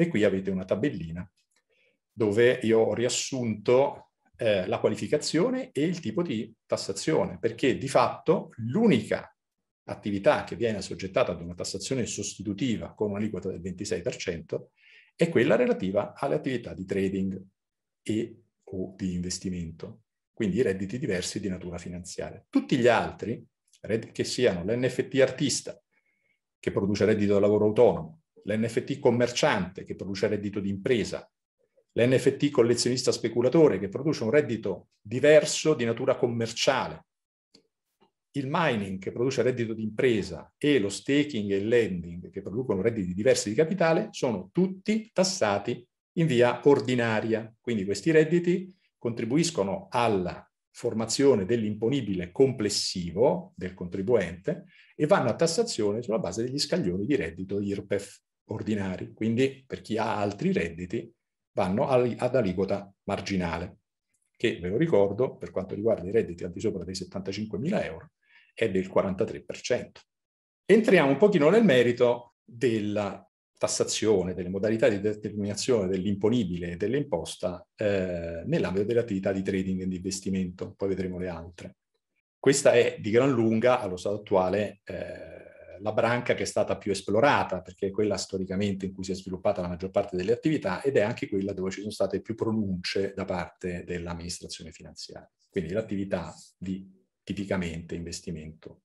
E qui avete una tabellina dove io ho riassunto eh, la qualificazione e il tipo di tassazione, perché di fatto l'unica attività che viene assoggettata ad una tassazione sostitutiva con un'aliquota del 26% è quella relativa alle attività di trading e o di investimento, quindi redditi diversi di natura finanziaria. Tutti gli altri, che siano l'NFT artista, che produce reddito da lavoro autonomo, l'NFT commerciante, che produce reddito di impresa, l'NFT collezionista speculatore, che produce un reddito diverso di natura commerciale, il mining che produce reddito di impresa e lo staking e il lending che producono redditi diversi di capitale sono tutti tassati in via ordinaria. Quindi questi redditi contribuiscono alla formazione dell'imponibile complessivo del contribuente e vanno a tassazione sulla base degli scaglioni di reddito IRPEF ordinari. Quindi per chi ha altri redditi vanno ad aliquota marginale, che ve lo ricordo per quanto riguarda i redditi al di sopra dei 75.000 euro è del 43%. Entriamo un pochino nel merito della tassazione, delle modalità di determinazione dell'imponibile e dell'imposta eh, nell'ambito delle attività di trading e di investimento, poi vedremo le altre. Questa è di gran lunga, allo stato attuale, eh, la branca che è stata più esplorata, perché è quella storicamente in cui si è sviluppata la maggior parte delle attività ed è anche quella dove ci sono state più pronunce da parte dell'amministrazione finanziaria. Quindi l'attività di tipicamente investimento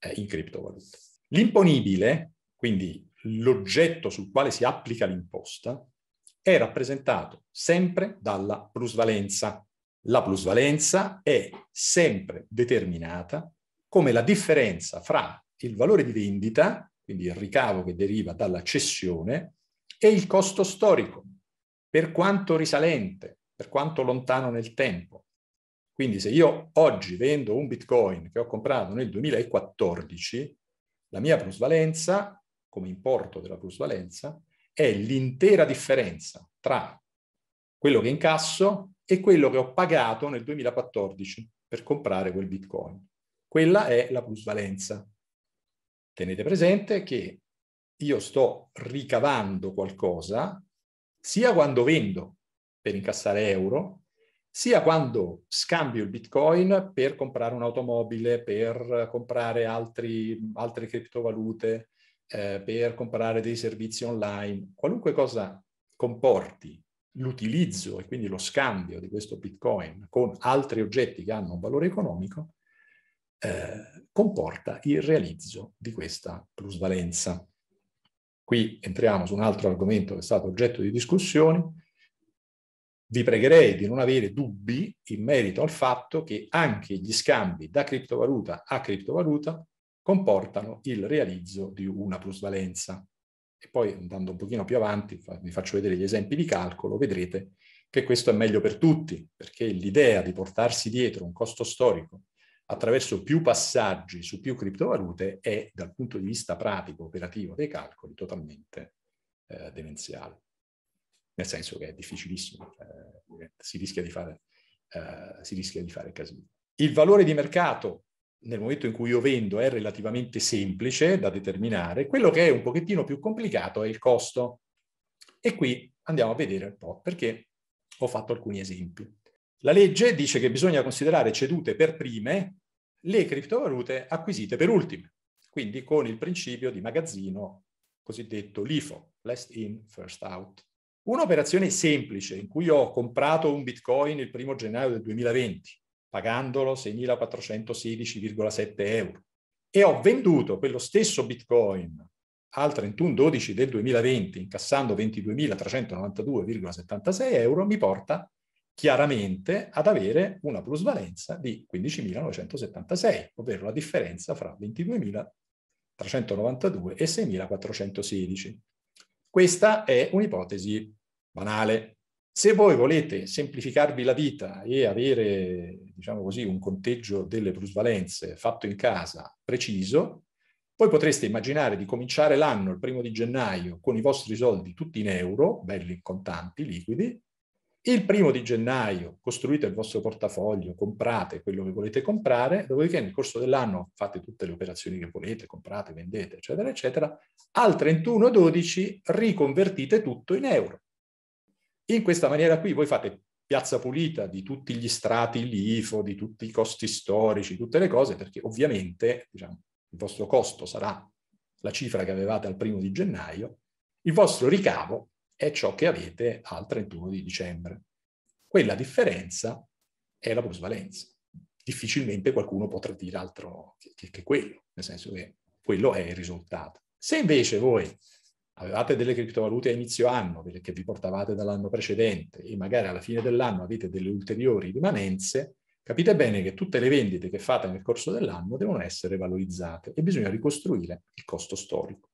eh, in criptovalute. L'imponibile, quindi l'oggetto sul quale si applica l'imposta, è rappresentato sempre dalla plusvalenza. La plusvalenza è sempre determinata come la differenza fra il valore di vendita, quindi il ricavo che deriva dalla cessione, e il costo storico, per quanto risalente, per quanto lontano nel tempo. Quindi se io oggi vendo un bitcoin che ho comprato nel 2014, la mia plusvalenza, come importo della plusvalenza, è l'intera differenza tra quello che incasso e quello che ho pagato nel 2014 per comprare quel bitcoin. Quella è la plusvalenza. Tenete presente che io sto ricavando qualcosa sia quando vendo per incassare euro, sia quando scambio il bitcoin per comprare un'automobile, per comprare altri, altre criptovalute, eh, per comprare dei servizi online, qualunque cosa comporti l'utilizzo e quindi lo scambio di questo bitcoin con altri oggetti che hanno un valore economico, eh, comporta il realizzo di questa plusvalenza. Qui entriamo su un altro argomento che è stato oggetto di discussione, vi pregherei di non avere dubbi in merito al fatto che anche gli scambi da criptovaluta a criptovaluta comportano il realizzo di una plusvalenza. E poi andando un pochino più avanti, vi faccio vedere gli esempi di calcolo, vedrete che questo è meglio per tutti, perché l'idea di portarsi dietro un costo storico attraverso più passaggi su più criptovalute è, dal punto di vista pratico, operativo dei calcoli, totalmente eh, demenziale nel senso che è difficilissimo, eh, si, rischia di fare, eh, si rischia di fare casino. Il valore di mercato nel momento in cui io vendo è relativamente semplice da determinare, quello che è un pochettino più complicato è il costo. E qui andiamo a vedere un po' perché ho fatto alcuni esempi. La legge dice che bisogna considerare cedute per prime le criptovalute acquisite per ultime, quindi con il principio di magazzino cosiddetto LIFO, last in, first out. Un'operazione semplice in cui ho comprato un bitcoin il primo gennaio del 2020, pagandolo 6.416,7 euro, e ho venduto quello stesso bitcoin al 31-12 del 2020, incassando 22.392,76 euro, mi porta chiaramente ad avere una plusvalenza di 15.976, ovvero la differenza fra 22.392 e 6.416. Questa è un'ipotesi banale. Se voi volete semplificarvi la vita e avere, diciamo così, un conteggio delle plusvalenze fatto in casa preciso, poi potreste immaginare di cominciare l'anno il primo di gennaio con i vostri soldi tutti in euro, belli contanti, liquidi, Il primo di gennaio costruite il vostro portafoglio, comprate quello che volete comprare, dopodiché nel corso dell'anno fate tutte le operazioni che volete, comprate, vendete, eccetera, eccetera. Al 31-12 riconvertite tutto in euro. In questa maniera qui voi fate piazza pulita di tutti gli strati l'IFO, di tutti i costi storici, tutte le cose, perché ovviamente diciamo, il vostro costo sarà la cifra che avevate al primo di gennaio, il vostro ricavo è ciò che avete al 31 di dicembre. Quella differenza è la plusvalenza. Difficilmente qualcuno potrà dire altro che, che, che quello, nel senso che quello è il risultato. Se invece voi avevate delle criptovalute a inizio anno, delle che vi portavate dall'anno precedente e magari alla fine dell'anno avete delle ulteriori rimanenze, capite bene che tutte le vendite che fate nel corso dell'anno devono essere valorizzate e bisogna ricostruire il costo storico.